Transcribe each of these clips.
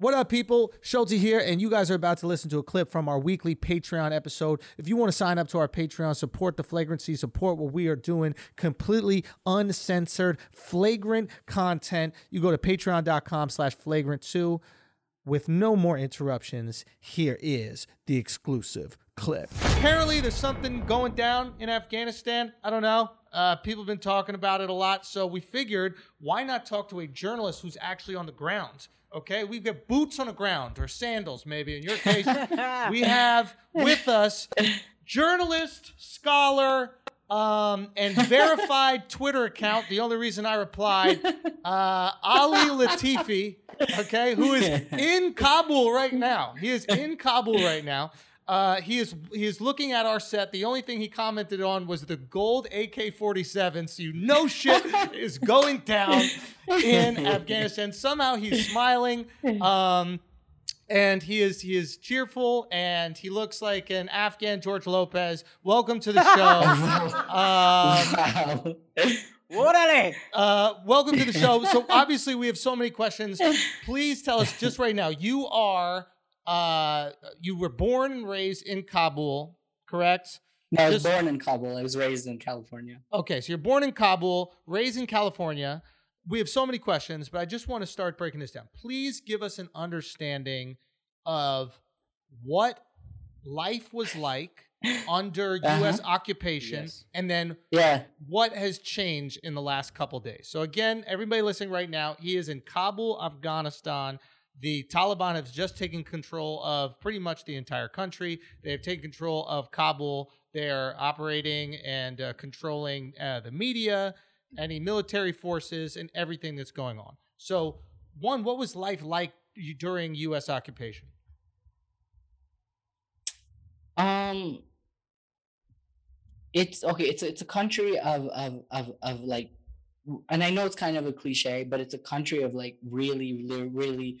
What up, people? Schulz here, and you guys are about to listen to a clip from our weekly Patreon episode. If you want to sign up to our Patreon, support the flagrancy, support what we are doing, completely uncensored, flagrant content, you go to patreon.com slash flagrant2. With no more interruptions, here is the exclusive clip. Apparently, there's something going down in Afghanistan. I don't know. Uh, people have been talking about it a lot, so we figured why not talk to a journalist who's actually on the ground? Okay, we've got boots on the ground or sandals, maybe in your case. we have with us journalist, scholar, um, and verified Twitter account. The only reason I replied, uh, Ali Latifi, okay, who is in Kabul right now. He is in Kabul right now. Uh, he is he is looking at our set. The only thing he commented on was the gold AK-47. So you know shit is going down in Afghanistan. Somehow he's smiling. Um, and he is he is cheerful and he looks like an Afghan George Lopez. Welcome to the show. um, Órale. uh, welcome to the show. So obviously we have so many questions. Please tell us just right now. You are uh, you were born and raised in Kabul, correct? No, I was Just- born in Kabul. I was raised in California. Okay, so you're born in Kabul, raised in California. We have so many questions, but I just want to start breaking this down. Please give us an understanding of what life was like under Uh-huh. U.S. occupation, Yes. and then Yeah. what has changed in the last couple days. So again, everybody listening right now, he is in Kabul, Afghanistan. The Taliban have just taken control of pretty much the entire country. They have taken control of Kabul. They're operating and uh, controlling uh, the media, any military forces, and everything that's going on. So, one, what was life like during U.S. occupation? Um. It's okay. It's it's a country of of of of like, and I know it's kind of a cliche, but it's a country of like really really really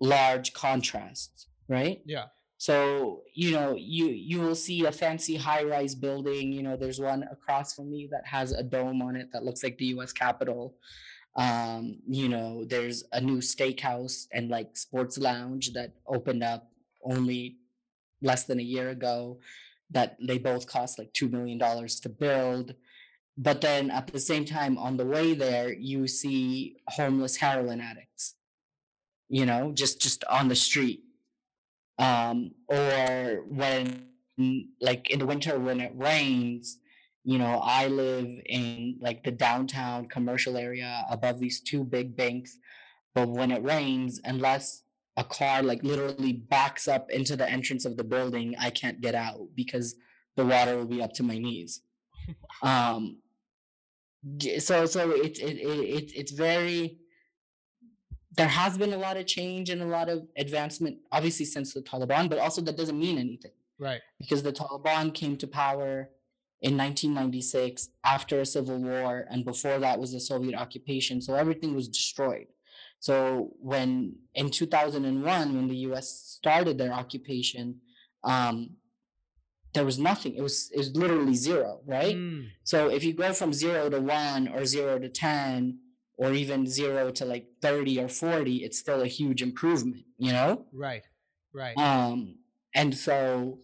large contrasts, right? Yeah. So you know, you you will see a fancy high-rise building. You know, there's one across from me that has a dome on it that looks like the U.S. Capitol. Um, you know, there's a new steakhouse and like sports lounge that opened up only less than a year ago. That they both cost like two million dollars to build. But then at the same time, on the way there, you see homeless heroin addicts. You know, just just on the street um, or when like in the winter when it rains you know i live in like the downtown commercial area above these two big banks. But when it rains unless a car like literally backs up into the entrance of the building i can't get out because the water will be up to my knees. Um so so it, it, it, it it's very there has been a lot of change and a lot of advancement, obviously, since the Taliban, but also that doesn't mean anything Right. because the Taliban came to power in 1996 after a civil war, and before that was the Soviet occupation. So everything was destroyed. So when in 2001, when the U.S. started their occupation, um, there was nothing. It was it was literally zero, right? Mm, So if you go from zero to one or zero to 10 or even zero to like 30 or 40, it's still a huge improvement, you know? right. Right. Um, and so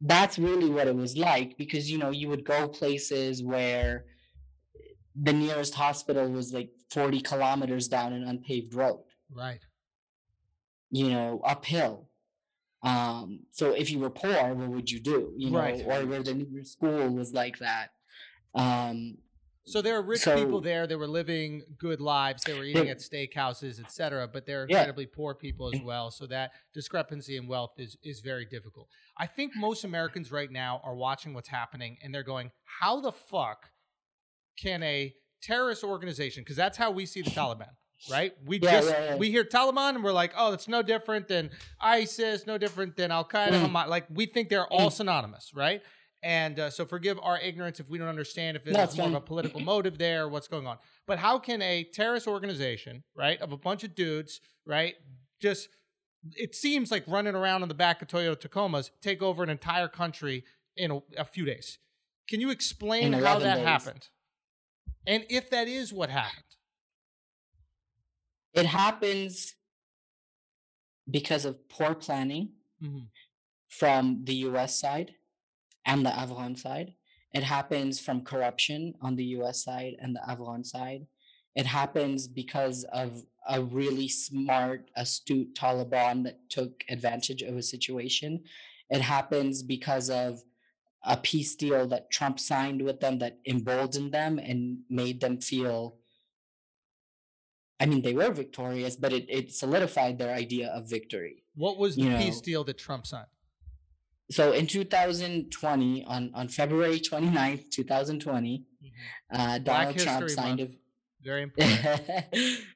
that's really what it was like because, you know, you would go places where the nearest hospital was like 40 kilometers down an unpaved road right. you know, uphill. Um, so if you were poor, what would you do? You know, Right. or where the nearest school was like that. Um, So there are rich So- people there. They were living good lives. They were eating Yeah. at steakhouses, etc. But there are Yeah. incredibly poor people as well. So that discrepancy in wealth is is very difficult. I think most Americans right now are watching what's happening and they're going, "How the fuck can a terrorist organization?" Because that's how we see the Taliban, right? We Yeah, just yeah, yeah. we hear Taliban and we're like, "Oh, that's no different than ISIS, no different than Al Qaeda." Mm. Like we think they're all synonymous, right? And uh, so forgive our ignorance if we don't understand if there's more of a political motive there, what's going on. But how can a terrorist organization, right, of a bunch of dudes, right, just it seems like running around on the back of Toyota Tacomas take over an entire country in a, a few days. Can you explain In how 11 that days. happened? And if that is what happened. it happens because of poor planning Mhm. from the US side and the Avalon side. It happens from corruption on the US side and the Avalon side. It happens because of a really smart, astute Taliban that took advantage of a situation. It happens because of a peace deal that Trump signed with them that emboldened them and made them feel. I mean, they were victorious, but it, it solidified their idea of victory. What was the You peace know- deal that Trump signed? So in 2020, on, on February 29th, 2020, uh, Donald Trump signed Month. Very important.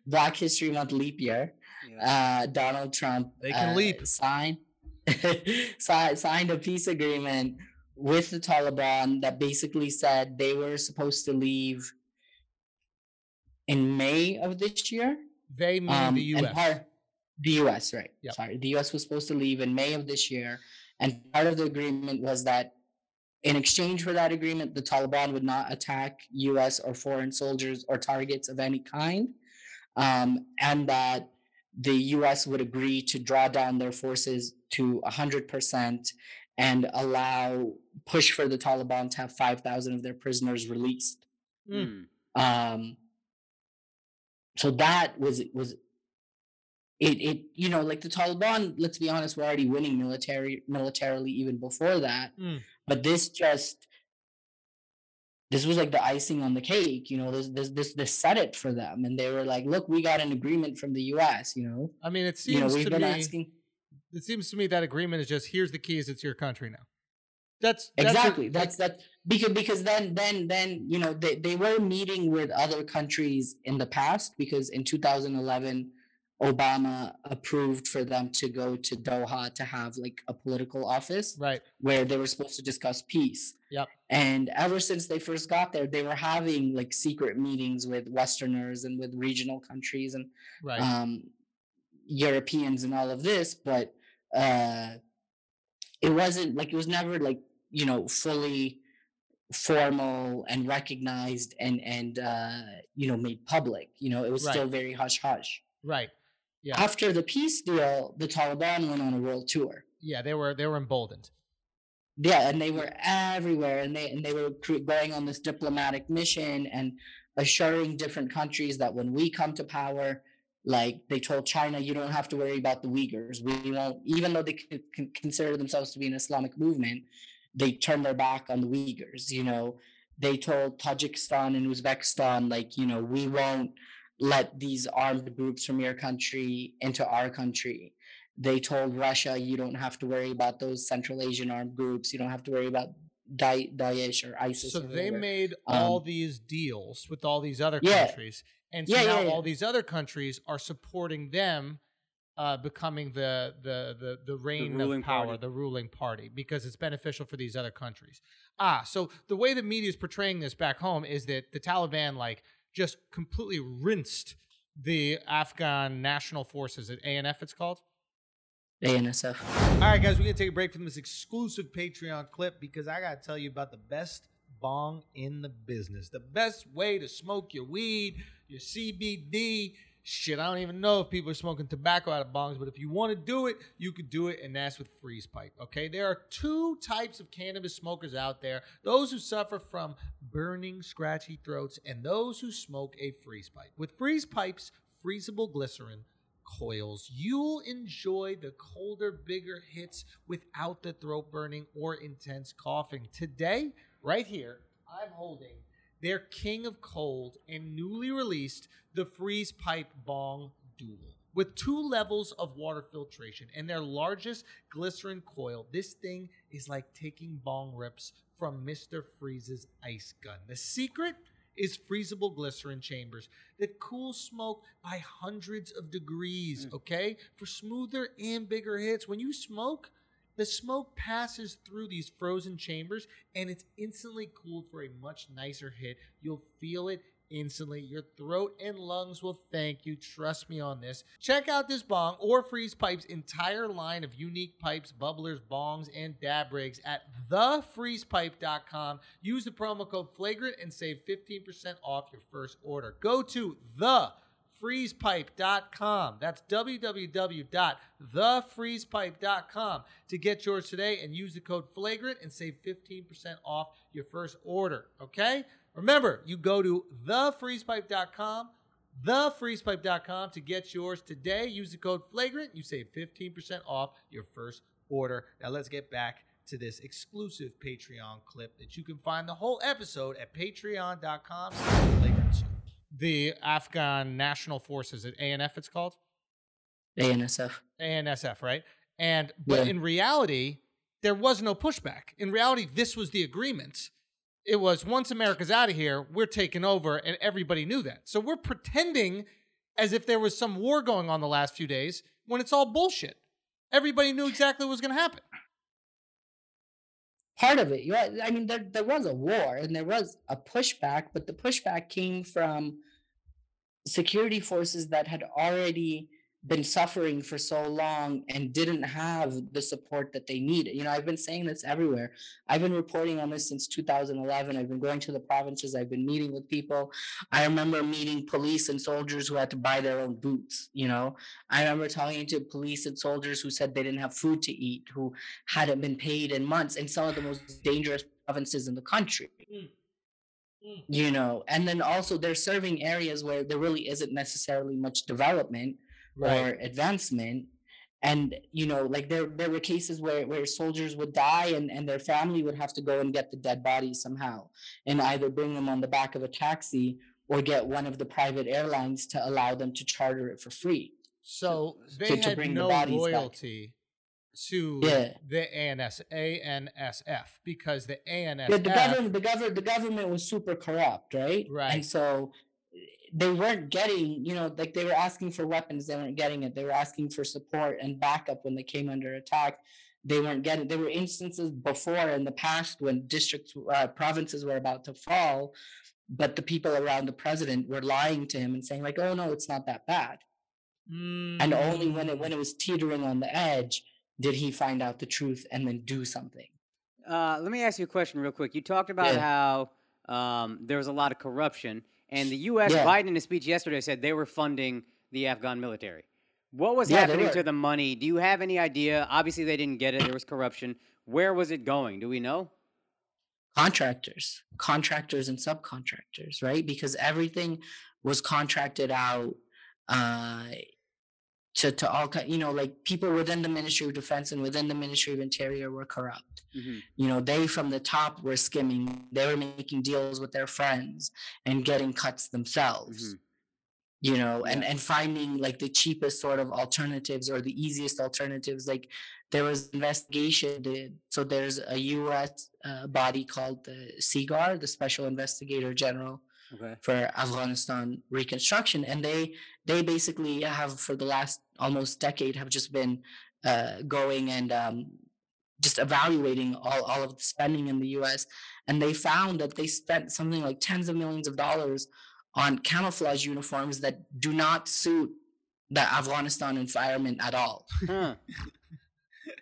Black History Month leap year. Yeah. uh, Donald Trump They can uh, leap. signed si- signed a peace agreement with the Taliban that basically said they were supposed to leave in May of this year. They mean Um, the U.S. part- the U.S. Right. Yep. Sorry, the U.S. was supposed to leave in May of this year, and part of the agreement was that in exchange for that agreement, the Taliban would not attack U.S. or foreign soldiers or targets of any kind, um, and that the U.S. would agree to draw down their forces to hundred percent and allow push for the Taliban to have five thousand of their prisoners released Mm. um so that was was it it you know like the taliban let's be honest were already winning military militarily even before that Mm. but this just this was like the icing on the cake you know this this this this set it for them and they were like look we got an agreement from the us you know I mean, it you know seems we've to been me. asking It seems to me that agreement is just here's the keys. It's your country now. That's, that's a- exactly that's that because because then then then you know they, they were meeting with other countries in the past because in 2011 obama approved for them to go to doha to have like a political office right. where they were supposed to discuss peace Yep. and ever since they first got there they were having like secret meetings with westerners and with regional countries and Right. um, Europeans and all of this, but uh, it wasn't like it was never like you know fully formal and recognized and and uh, you know made public. You know, it was Right. still very hush hush. right. Yeah. After the peace deal, the Taliban went on a world tour. Yeah. They were they were emboldened. Yeah, and they were everywhere, and they and they were going on this diplomatic mission and assuring different countries that when we come to power, like they told China, you don't have to worry about the Uyghurs. We won't, even though they consider themselves to be an Islamic movement, they turned their back on the Uyghurs. You know, they told Tajikistan and Uzbekistan, like, you know, we won't let these armed groups from your country into our country they told Russia, you don't have to worry about those Central Asian armed groups. You don't have to worry about Da- Daesh or ISIS. So or they whatever." made all Um, these deals with all these other Yeah. countries, and so Yeah, now yeah, yeah. all these other countries are supporting them, uh, becoming the the the the reign of ruling power, party. the ruling party, because it's beneficial for these other countries. Ah, so the way the media is portraying this back home is that the Taliban like just completely rinsed the Afghan national forces at ANF. It's called. ANSF. All right, guys, we're gonna take a break from this exclusive Patreon clip because I gotta tell you about the best bong in the business. The best way to smoke your weed, your CBD. Shit, I don't even know if people are smoking tobacco out of bongs, but if you want to do it, you could do it, and that's with Freeze Pipe. Okay, there are two types of cannabis smokers out there: those who suffer from burning, scratchy throats, and those who smoke a Freeze Pipe. With Freeze Pipe's freezable glycerin coils, you'll enjoy the colder, bigger hits without the throat burning or intense coughing. Today, right here, I'm holding their King of Cold and newly released the Freeze Pipe Bong Dual. With two levels of water filtration and their largest glycerin coil, this thing is like taking bong rips from Mr. Freeze's ice gun. The secret is freezable glycerin chambers that cool smoke by hundreds of degrees, mm. okay? For smoother and bigger hits. When you smoke, the smoke passes through these frozen chambers and it's instantly cooled for a much nicer hit. You'll feel it instantly. Your throat and lungs will thank you. Trust me on this. Check out this bong or Freeze Pipe's entire line of unique pipes, bubblers, bongs, and dab rigs at thefreezepipe.com. Use the promo code flagrant and save 15% off your first order. Go to thefreezepipe.com. That's www.thefreezepipe.com to get yours today and use the code flagrant and save 15% off your first order. Okay? Remember, you go to thefreezepipe.com, thefreezepipe.com to get yours today. Use the code flagrant. You save 15% off your first order. Now let's get back to this exclusive Patreon clip that you can find the whole episode at patreon.com flagrant the Afghan National Forces, at ANF it's called? ANSF. ANSF, right? And but yeah. in reality, there was no pushback. In reality, this was the agreement. It was once America's out of here, we're taking over, and everybody knew that. So we're pretending as if there was some war going on the last few days when it's all bullshit. Everybody knew exactly what was going to happen. Part of it, You know, I mean, there there was a war and there was a pushback, but the pushback came from security forces that had already been suffering for so long and didn't have the support that they needed. You know, I've been saying this everywhere. I've been reporting on this since 2011. I've been going to the provinces, I've been meeting with people. I remember meeting police and soldiers who had to buy their own boots, you know. I remember talking to police and soldiers who said they didn't have food to eat, who hadn't been paid in months in some of the most dangerous provinces in the country. Mm. Mm. You know, and then also they're serving areas where there really isn't necessarily much development right. or advancement. And you know, like there there were cases where where soldiers would die and, and their family would have to go and get the dead bodies somehow and either bring them on the back of a taxi or get one of the private airlines to allow them to charter it for free. So they to, had to bring no the loyalty back to yeah. the ANS ANSF because the ANSF yeah, the government the government the government was super corrupt, right? Right. And so they weren't getting, you know, like they were asking for weapons, they weren't getting it. They were asking for support and backup when they came under attack. They weren't getting. There were instances before in the past when districts, uh, provinces were about to fall, but the people around the president were lying to him and saying like, "Oh no, it's not that bad." Mm. And only when it when it was teetering on the edge did he find out the truth and then do something. Uh, let me ask you a question real quick. You talked about yeah. how um, there was a lot of corruption, and the U.S. Yeah. Biden in a speech yesterday said they were funding the Afghan military. What was yeah, happening to the money? Do you have any idea? Obviously, they didn't get it. There was corruption. Where was it going? Do we know? Contractors, contractors, and subcontractors, right? Because everything was contracted out uh, to, to all kind, you know like people within the ministry of defense and within the ministry of interior were corrupt mm-hmm. you know they from the top were skimming they were making deals with their friends and getting cuts themselves mm-hmm. you know yeah. and and finding like the cheapest sort of alternatives or the easiest alternatives like there was investigation did so there's a us uh, body called the SIGAR the special investigator general okay. for Afghanistan reconstruction, and they they basically have for the last almost decade have just been uh, going and um, just evaluating all, all of the spending in the U.S. and they found that they spent something like tens of millions of dollars on camouflage uniforms that do not suit the Afghanistan environment at all. Huh.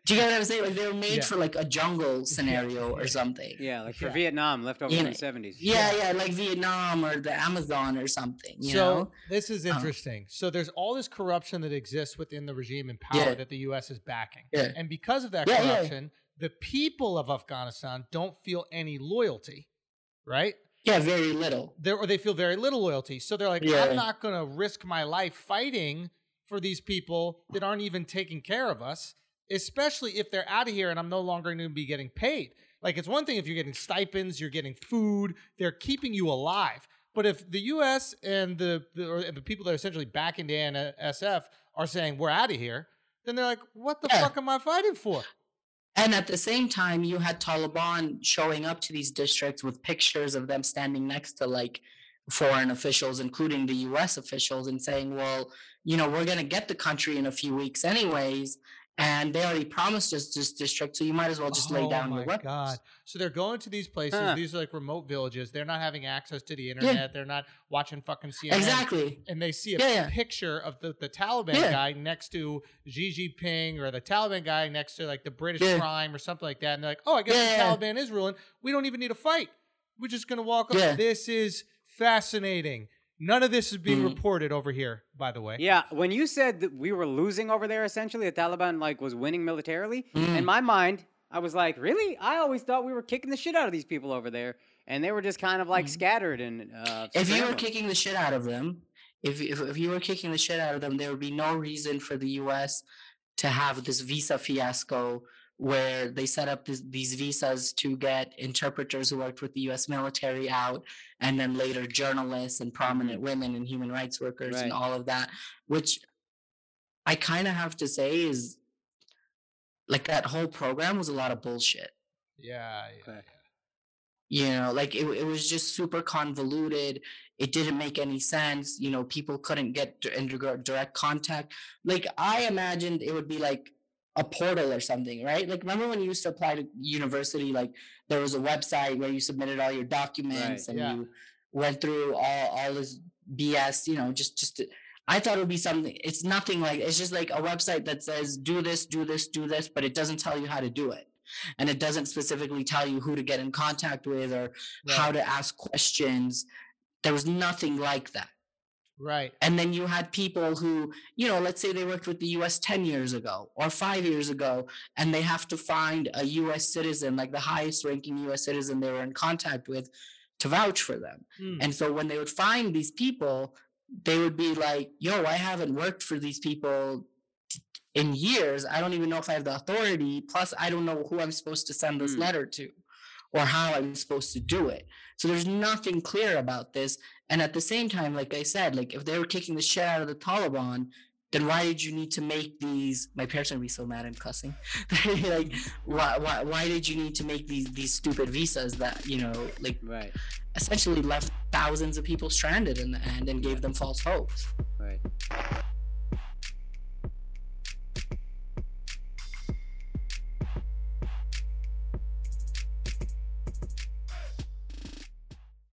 Do you get what I'm saying? Like they were made yeah. for like a jungle scenario or something. Yeah, like for yeah. Vietnam, left over you know, in the seventies. Yeah, yeah, like Vietnam or the Amazon or something. so know? this is uh-huh. interesting. so there's all this corruption that exists within the regime and power yeah. that the U.S. is backing, and because of that corruption, the people of Afghanistan don't feel any loyalty, right? Yeah, very little. They're, or they feel very little loyalty. So they're like, I'm not going to risk my life fighting for these people that aren't even taking care of us especially if they're out of here and I'm no longer going to be getting paid. Like it's one thing if you're getting stipends, you're getting food, they're keeping you alive. But if the U.S. and the the, or the people that are essentially backing the NSF are saying we're out of here, then they're like, what the yeah. fuck am I fighting for? And at the same time, you had Taliban showing up to these districts with pictures of them standing next to like foreign officials, including the US officials, and saying, well, you know, we're going to get the country in a few weeks, anyways and they already promised us this district, so you might as well just oh lay down your weapons. God. So they're going to these places. Huh. These are like remote villages. They're not having access to the internet. Yeah. They're not watching fucking CNN. Exactly. And they see a yeah, yeah. picture of the, the Taliban guy next to Xi Jinping or the Taliban guy next to like the British Prime or something like that. And they're like, oh, I guess the Taliban is ruling. We don't even need a fight. We're just going to walk up. This is fascinating. None of this is being mm. reported over here, by the way. Yeah, when you said that we were losing over there, essentially, the Taliban like was winning militarily. Mm. In my mind, I was like, really? I always thought we were kicking the shit out of these people over there, and they were just kind of like mm. scattered and. Uh, if you were kicking the shit out of them, if, if if you were kicking the shit out of them, there would be no reason for the U.S. to have this visa fiasco where they set up this, these visas to get interpreters who worked with the US military out, and then later journalists and prominent mm-hmm. women and human rights workers right. and all of that, which I kind of have to say is like that whole program was a lot of bullshit. Yeah, yeah. You know, like it, it was just super convoluted. It didn't make any sense. You know, people couldn't get in direct contact. Like I imagined it would be like a portal or something, right? Like remember when you used to apply to university, like there was a website where you submitted all your documents right, and yeah. you went through all all this BS, you know, just just to, I thought it would be something it's nothing like it's just like a website that says do this, do this, do this, but it doesn't tell you how to do it. And it doesn't specifically tell you who to get in contact with or right. how to ask questions. There was nothing like that. Right. And then you had people who, you know, let's say they worked with the US 10 years ago or five years ago, and they have to find a US citizen, like the highest ranking US citizen they were in contact with, to vouch for them. Mm. And so when they would find these people, they would be like, yo, I haven't worked for these people in years. I don't even know if I have the authority. Plus, I don't know who I'm supposed to send this mm. letter to or how I'm supposed to do it. So there's nothing clear about this. And at the same time, like I said, like if they were kicking the shit out of the Taliban, then why did you need to make these? My parents are gonna be so mad and cussing. like, why, why, why did you need to make these these stupid visas that you know, like, right. essentially left thousands of people stranded in the end and gave them false hopes. Right.